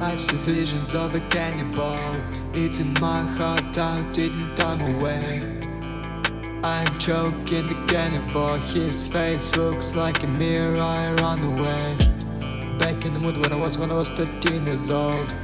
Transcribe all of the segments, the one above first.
I see visions of a cannibal Eating my heart out, eating time away. I'm choking the cannibal His face looks like a mirror, I run away. Back in the mood when I was when I was 13 years old.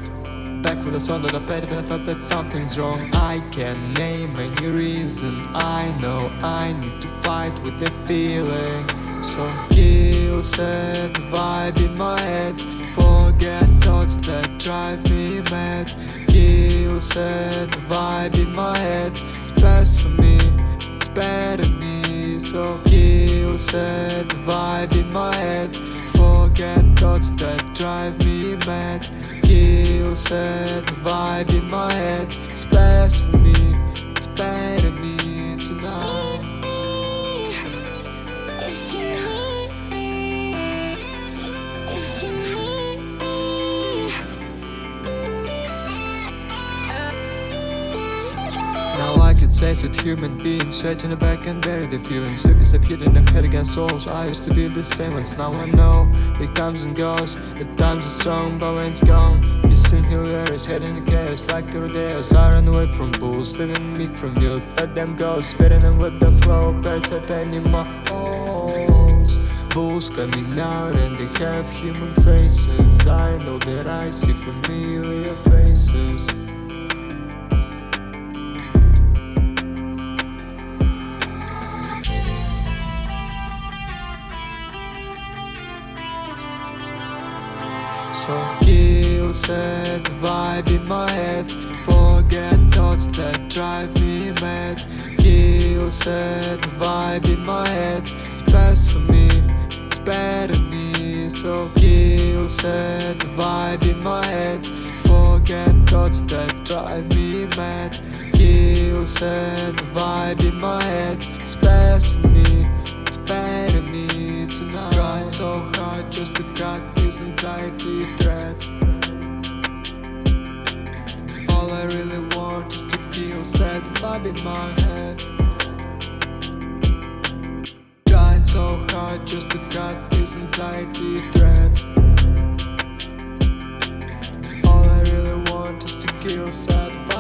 Back with the song that I played when I felt that something's wrong. I can't name any reason. I know I need to fight with the feeling So kill, the vibe in my head. Forget thoughts that drive me mad. Kill, the vibe in my head. It's best for me, it's better me. So kill, the vibe in my head. Forget thoughts that drive me mad. Kill, the vibe in my head. It's best Now I could say that human beings Straight in the back and bury the feelings. Took a step hitting the head against walls I used to be the same once Now I know it comes and goes. At times it's strong but when it's gone seem hilarious Heading the chaos like the rodeos I run away from bulls Living me from youth. Let them go Spitting them with the flow. Birds my holes Bulls coming out and they have human faces. I know that I see familiar faces So kill, the vibe in my head. Forget thoughts that drive me mad. Kill, the vibe in my head. It's best for me, it's better me. So kill, the vibe in my head. Forget thoughts that drive me mad. Kill, the vibe in my head. It's best for me, it's better me tonight. Trying so just to cut these anxiety threads All I really want is to set the vibe in my head. Trying so hard just to cut these anxiety threads All I really want is to kill set